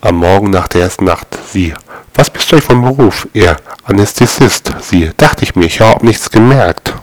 Am Morgen nach der ersten Nacht. Sie. Was bist du eigentlich von Beruf? Er. Anästhesist. Sie. Dachte ich mir, ich hab nichts gemerkt.